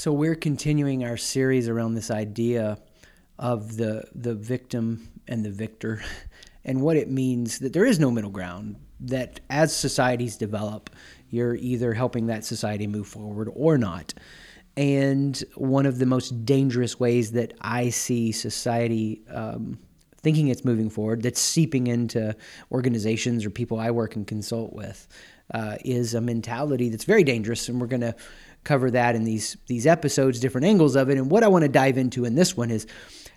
So we're continuing our series around this idea of the the victim and the victor and what it means that there is no middle ground that as societies develop you're either helping that society move forward or not. And one of the most dangerous ways that i see society um, thinking it's moving forward that's seeping into organizations or people i work and consult with uh, is a mentality that's very dangerous and we're going to cover that in these these episodes different angles of it and what i want to dive into in this one is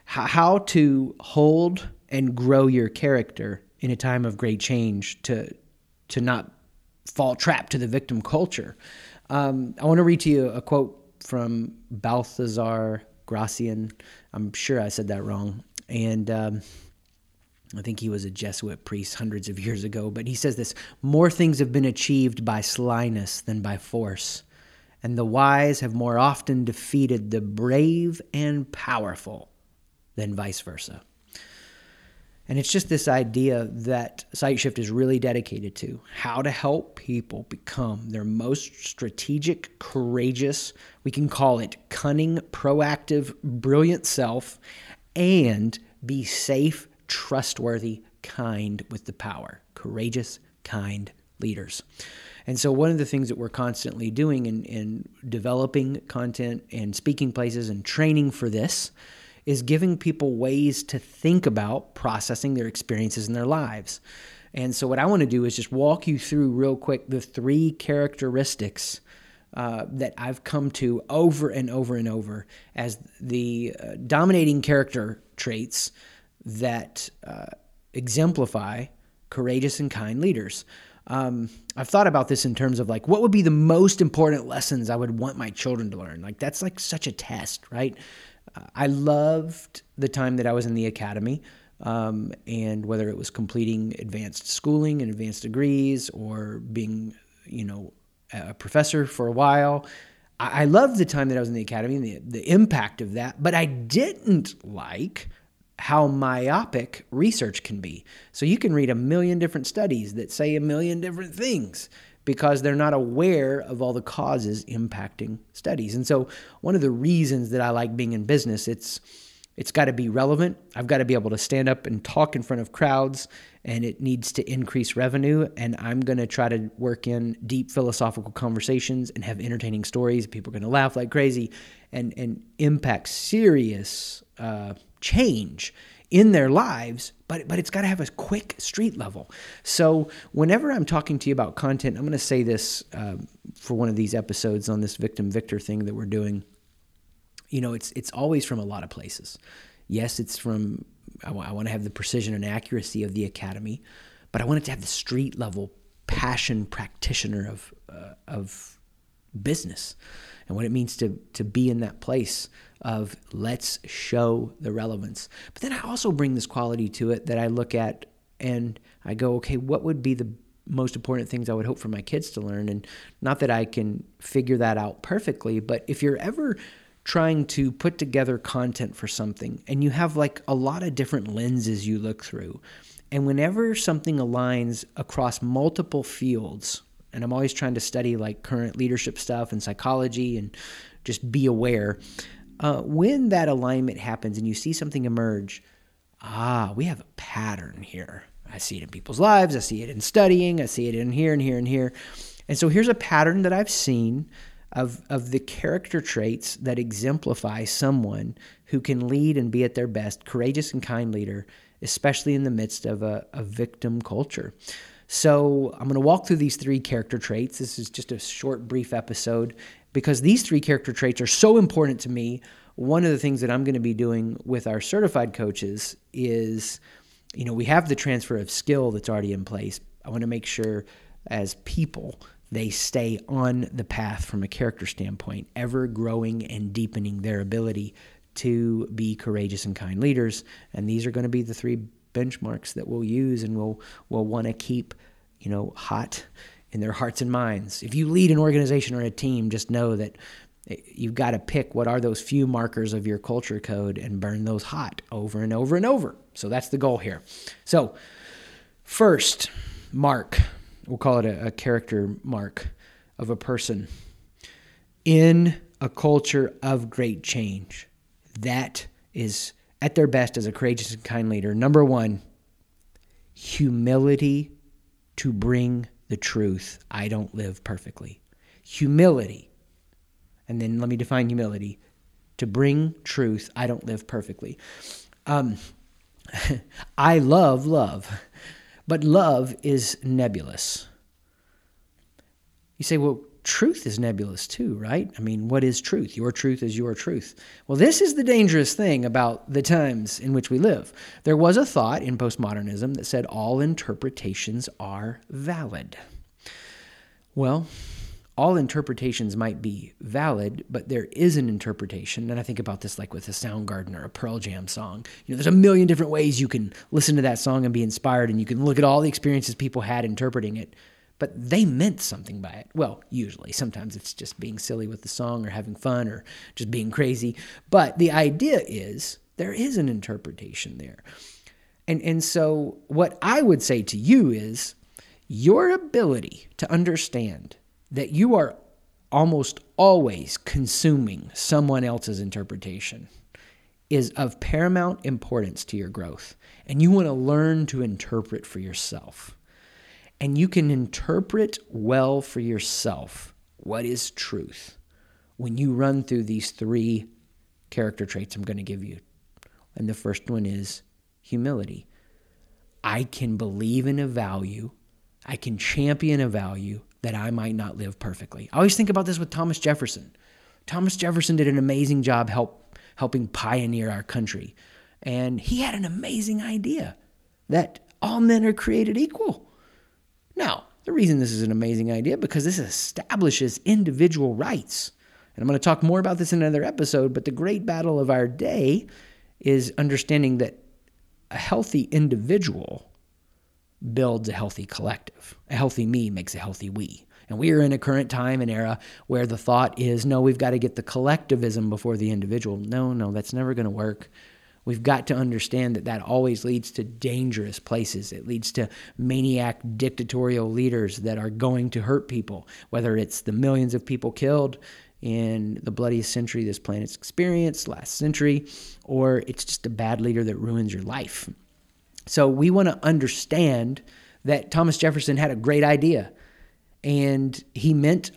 how to hold and grow your character in a time of great change to to not fall trapped to the victim culture. Um, I want to read to you a quote from Balthazar Gracian. I'm sure I said that wrong, and um, I think he was a Jesuit priest hundreds of years ago. But he says this: "More things have been achieved by slyness than by force." And the wise have more often defeated the brave and powerful than vice versa. And it's just this idea that SightShift is really dedicated to how to help people become their most strategic, courageous, we can call it cunning, proactive, brilliant self, and be safe, trustworthy, kind with the power. Courageous, kind leaders. And so, one of the things that we're constantly doing in, in developing content and speaking places and training for this is giving people ways to think about processing their experiences in their lives. And so, what I want to do is just walk you through real quick the three characteristics uh, that I've come to over and over and over as the uh, dominating character traits that uh, exemplify courageous and kind leaders. Um, I've thought about this in terms of like what would be the most important lessons I would want my children to learn. Like that's like such a test, right? I loved the time that I was in the academy. Um, and whether it was completing advanced schooling and advanced degrees or being, you know, a professor for a while, I, I loved the time that I was in the academy and the, the impact of that. But I didn't like how myopic research can be. So you can read a million different studies that say a million different things because they're not aware of all the causes impacting studies. And so one of the reasons that I like being in business, it's it's got to be relevant. I've got to be able to stand up and talk in front of crowds and it needs to increase revenue and I'm going to try to work in deep philosophical conversations and have entertaining stories. People are going to laugh like crazy and and impact serious uh, change in their lives, but but it's got to have a quick street level. So whenever I'm talking to you about content, I'm going to say this uh, for one of these episodes on this victim victor thing that we're doing. You know, it's it's always from a lot of places. Yes, it's from I, w- I want to have the precision and accuracy of the academy, but I want it to have the street level passion practitioner of uh, of business and what it means to to be in that place of let's show the relevance. But then I also bring this quality to it that I look at and I go, okay, what would be the most important things I would hope for my kids to learn? And not that I can figure that out perfectly, but if you're ever trying to put together content for something and you have like a lot of different lenses you look through, and whenever something aligns across multiple fields, and I'm always trying to study like current leadership stuff and psychology and just be aware uh, when that alignment happens and you see something emerge, ah, we have a pattern here. I see it in people's lives. I see it in studying. I see it in here and here and here. And so here's a pattern that I've seen of, of the character traits that exemplify someone who can lead and be at their best, courageous and kind leader, especially in the midst of a, a victim culture. So I'm going to walk through these three character traits. This is just a short, brief episode because these three character traits are so important to me. One of the things that I'm going to be doing with our certified coaches is, you know, we have the transfer of skill that's already in place. I want to make sure as people they stay on the path from a character standpoint, ever growing and deepening their ability to be courageous and kind leaders. And these are going to be the three benchmarks that we'll use and we'll, we'll want to keep, you know, hot in their hearts and minds. If you lead an organization or a team, just know that eh, you've got to pick what are those few markers of your culture code and burn those hot over and over and over. So that's the goal here. So, first mark, we'll call it a, a character mark of a person. In a culture of great change that is at their best as a courageous and kind leader. Number one, humility to bring the truth. I don't live perfectly. Humility. And then let me define humility to bring truth. I don't live perfectly. Um, I love love, but love is nebulous. You say, well, truth is nebulous too, right? I mean, what is truth? Your truth is your truth. Well, this is the dangerous thing about the times in which we live. There was a thought in postmodernism that said all interpretations are valid. Well, all interpretations might be valid, but there is an interpretation. And I think about this like with a Soundgarden or a Pearl Jam song. You know, there's a million different ways you can listen to that song and be inspired, and you can look at all the experiences people had interpreting it but they meant something by it. Well, usually. Sometimes it's just being silly with the song or having fun or just being crazy. But the idea is there is an interpretation there. And, and so, what I would say to you is your ability to understand that you are almost always consuming someone else's interpretation is of paramount importance to your growth. And you want to learn to interpret for yourself and you can interpret well for yourself what is truth when you run through these three character traits I'm going to give you. And the first one is humility. I can believe in a value, I can champion a value that I might not live perfectly. I always think about this with Thomas Jefferson. Thomas Jefferson did an amazing job help, helping pioneer our country. And he had an amazing idea that all men are created equal. Now, the reason this is an amazing idea because this establishes individual rights. And I'm going to talk more about this in another episode, but the great battle of our day is understanding that a healthy individual builds a healthy collective. A healthy me makes a healthy we. And we are in a current time and era where the thought is no, we've got to get the collectivism before the individual. No, no, that's never going to work. We've got to understand that that always leads to dangerous places. It leads to maniac dictatorial leaders that are going to hurt people, whether it's the millions of people killed in the bloodiest century this planet's experienced, last century, or it's just a bad leader that ruins your life. So we want to understand that Thomas Jefferson had a great idea, and he meant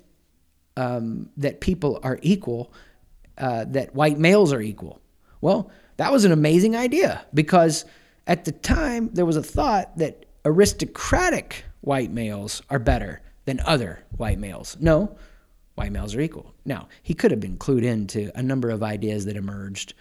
um, that people are equal, uh, that white males are equal. Well, that was an amazing idea because at the time there was a thought that aristocratic white males are better than other white males. No, white males are equal. Now, he could have been clued into a number of ideas that emerged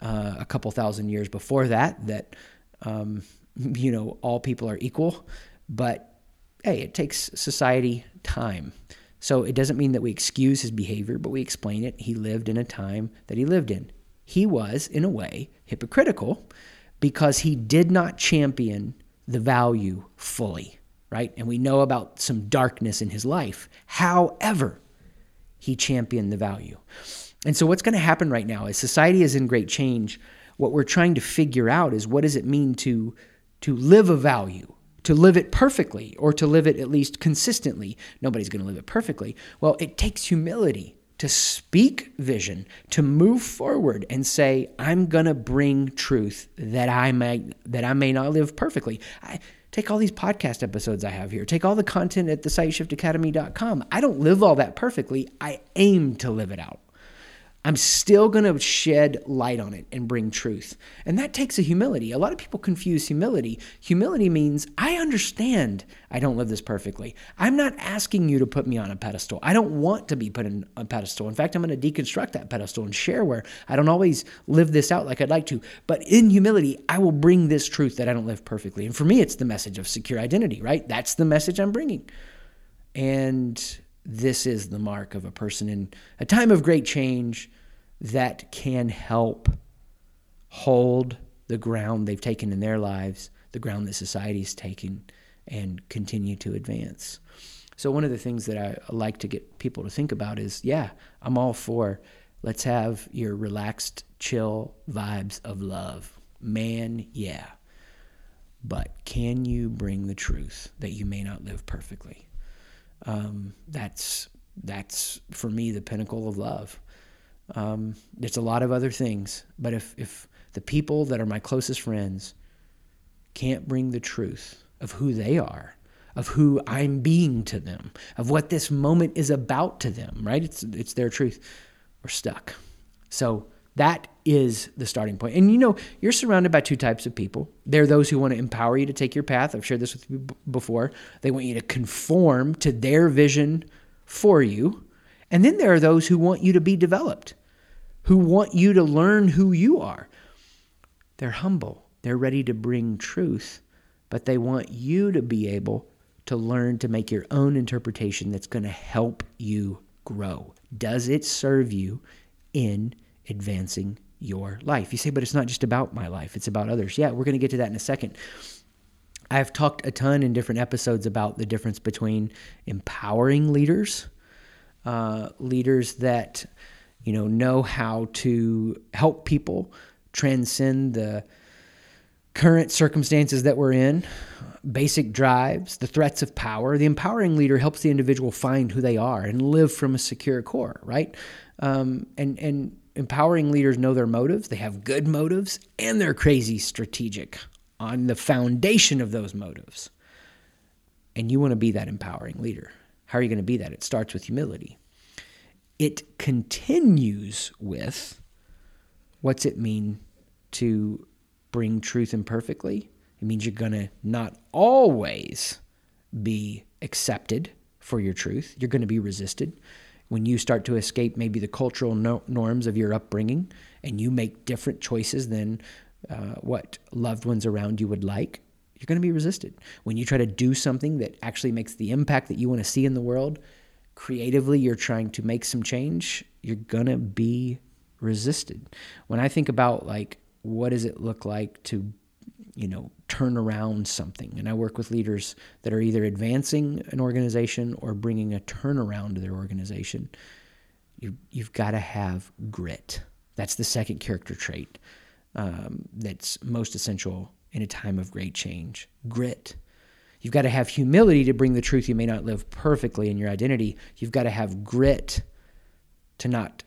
uh, a couple thousand years before that, that, um, you know, all people are equal. But hey, it takes society time. So it doesn't mean that we excuse his behavior, but we explain it. He lived in a time that he lived in he was, in a way, hypocritical because he did not champion the value fully, right? And we know about some darkness in his life. However, he championed the value. And so, what's going to happen right now is society is in great change. What we're trying to figure out is what does it mean to, to live a value, to live it perfectly, or to live it at least consistently. Nobody's going to live it perfectly. Well, it takes humility to speak vision, to move forward and say, I'm going to bring truth that I may that I may not live perfectly. I, take all these podcast episodes I have here. Take all the content at the sightshiftacademy.com. I don't live all that perfectly. I aim to live it out. I'm still going to shed light on it and bring truth. And that takes a humility. A lot of people confuse humility. Humility means I understand I don't live this perfectly. I'm not asking you to put me on a pedestal. I don't want to be put in a pedestal. In fact, I'm going to deconstruct that pedestal and share where I don't always live this out like I'd like to. But in humility, I will bring this truth that I don't live perfectly. And for me, it's the message of secure identity, right? That's the message I'm bringing. And this is the mark of a person in a time of great change that can help hold the ground they've taken in their lives, the ground that society's taken, and continue to advance. So, one of the things that I like to get people to think about is yeah, I'm all for let's have your relaxed, chill vibes of love. Man, yeah. But can you bring the truth that you may not live perfectly? Um, that's that's for me the pinnacle of love. Um, it's a lot of other things. But if, if the people that are my closest friends can't bring the truth of who they are, of who I'm being to them, of what this moment is about to them, right? It's, it's their truth. We're stuck. So that is the starting point. And you know, you're surrounded by two types of people. There are those who want to empower you to take your path. I've shared this with you before. They want you to conform to their vision for you. And then there are those who want you to be developed, who want you to learn who you are. They're humble, they're ready to bring truth, but they want you to be able to learn to make your own interpretation that's going to help you grow. Does it serve you in advancing your life? You say, but it's not just about my life, it's about others. Yeah, we're going to get to that in a second. I've talked a ton in different episodes about the difference between empowering leaders, uh, leaders that you know know how to help people transcend the current circumstances that we're in, basic drives, the threats of power. The empowering leader helps the individual find who they are and live from a secure core, right? Um, and and empowering leaders know their motives. They have good motives, and they're crazy strategic on the foundation of those motives. And you want to be that empowering leader. How are you going to be that? It starts with humility. It continues with what's it mean to bring truth imperfectly? It means you're going to not always be accepted for your truth. You're going to be resisted. When you start to escape maybe the cultural no- norms of your upbringing and you make different choices than uh, what loved ones around you would like, you're going to be resisted. When you try to do something that actually makes the impact that you want to see in the world, creatively, you're trying to make some change, you're going to be resisted. When I think about like what does it look like to you know turn around something. And i work with leaders that are either advancing an organization or bringing a turnaround to their organization. You, you've got to have grit. That's the second character trait um, that's most essential in a time of great change. Grit. You've got to have humility to bring the truth you may not live perfectly in your identity. You've got to have grit to not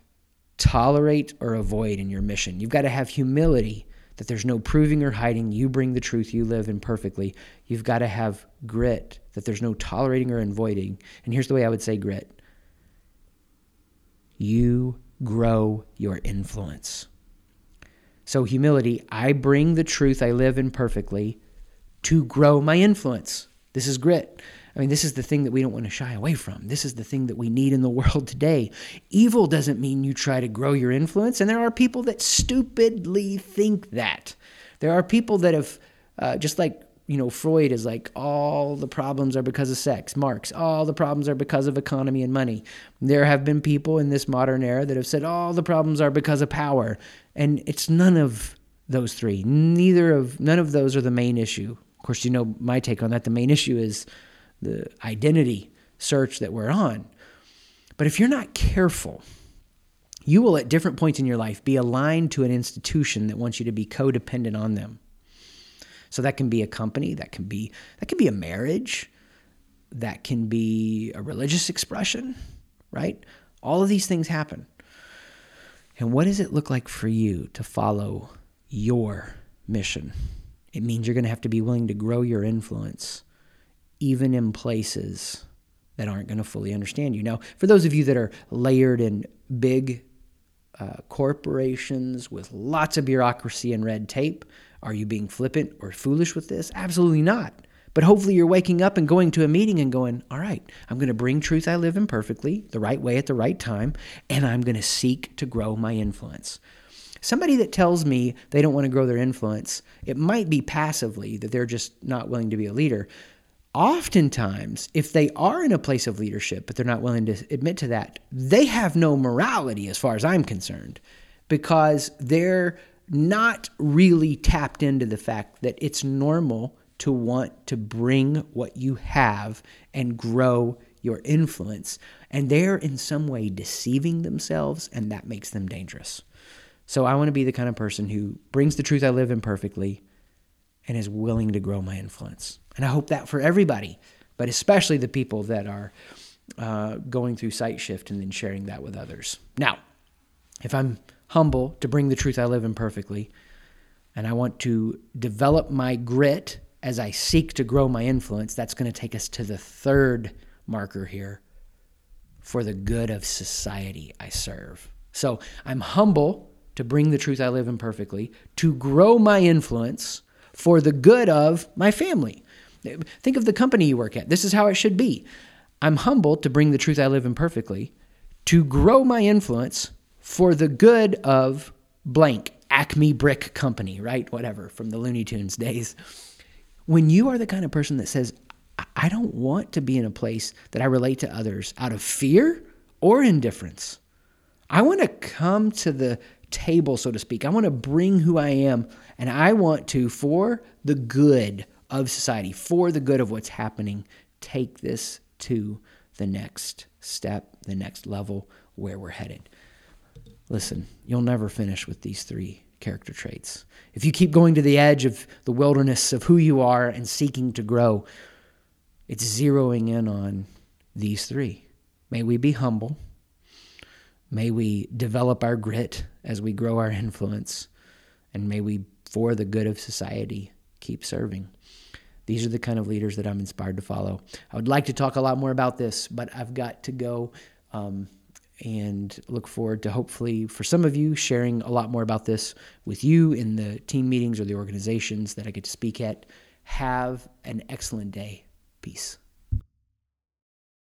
tolerate or avoid in your mission. You've got to have humility that there's no proving or hiding. You bring the truth you live in perfectly. You've got to have grit that there's no tolerating or avoiding. And here's the way I would say grit you grow your influence. So, humility, I bring the truth I live in perfectly to grow my influence. This is grit. I mean, this is the thing that we don't want to shy away from. This is the thing that we need in the world today. Evil doesn't mean you try to grow your influence, and there are people that stupidly think that. There are people that have, uh, just like you know, Freud is like, all the problems are because of sex. Marx, all the problems are because of economy and money. There have been people in this modern era that have said, all the problems are because of power. And it's none of those three. Neither of, none of those are the main issue. Of course, you know my take on that. The main issue is the identity search that we're on. But if you're not careful, you will at different points in your life be aligned to an institution that wants you to be codependent on them. So that can be a company, that can be that can be a marriage, that can be a religious expression, right? All of these things happen. And what does it look like for you to follow your mission? It means you're going to have to be willing to grow your influence even in places that aren't going to fully understand you. Now, for those of you that are layered in big uh, corporations with lots of bureaucracy and red tape, are you being flippant or foolish with this? Absolutely not. But hopefully, you're waking up and going to a meeting and going, All right, I'm going to bring truth I live in perfectly, the right way at the right time, and I'm going to seek to grow my influence. Somebody that tells me they don't want to grow their influence, it might be passively that they're just not willing to be a leader oftentimes, if they are in a place of leadership, but they're not willing to admit to that, they have no morality as far as I'm concerned because they're not really tapped into the fact that it's normal to want to bring what you have and grow your influence. And they're in some way deceiving themselves, and that makes them dangerous. So I want to be the kind of person who brings the truth I live in perfectly and is willing to grow my influence. And I hope that for everybody, but especially the people that are uh, going through sight shift and then sharing that with others. Now, if I'm humble to bring the truth I live in perfectly, and I want to develop my grit as I seek to grow my influence, that's going to take us to the third marker here for the good of society I serve. So I'm humble to bring the truth I live in perfectly, to grow my influence for the good of my family. Think of the company you work at. This is how it should be. I'm humble to bring the truth I live in perfectly, to grow my influence for the good of blank, Acme Brick Company, right? Whatever, from the Looney Tunes days. When you are the kind of person that says, I don't want to be in a place that I relate to others out of fear or indifference. I want to come to the table, so to speak. I want to bring who I am, and I want to, for the good of society, for the good of what's happening, take this to the next step, the next level where we're headed. Listen, you'll never finish with these three character traits. If you keep going to the edge of the wilderness of who you are and seeking to grow, it's zeroing in on these three. May we be humble. May we develop our grit as we grow our influence. And may we, for the good of society, keep serving. These are the kind of leaders that I'm inspired to follow. I would like to talk a lot more about this, but I've got to go. Um, and look forward to hopefully for some of you sharing a lot more about this with you in the team meetings or the organizations that I get to speak at. Have an excellent day. Peace.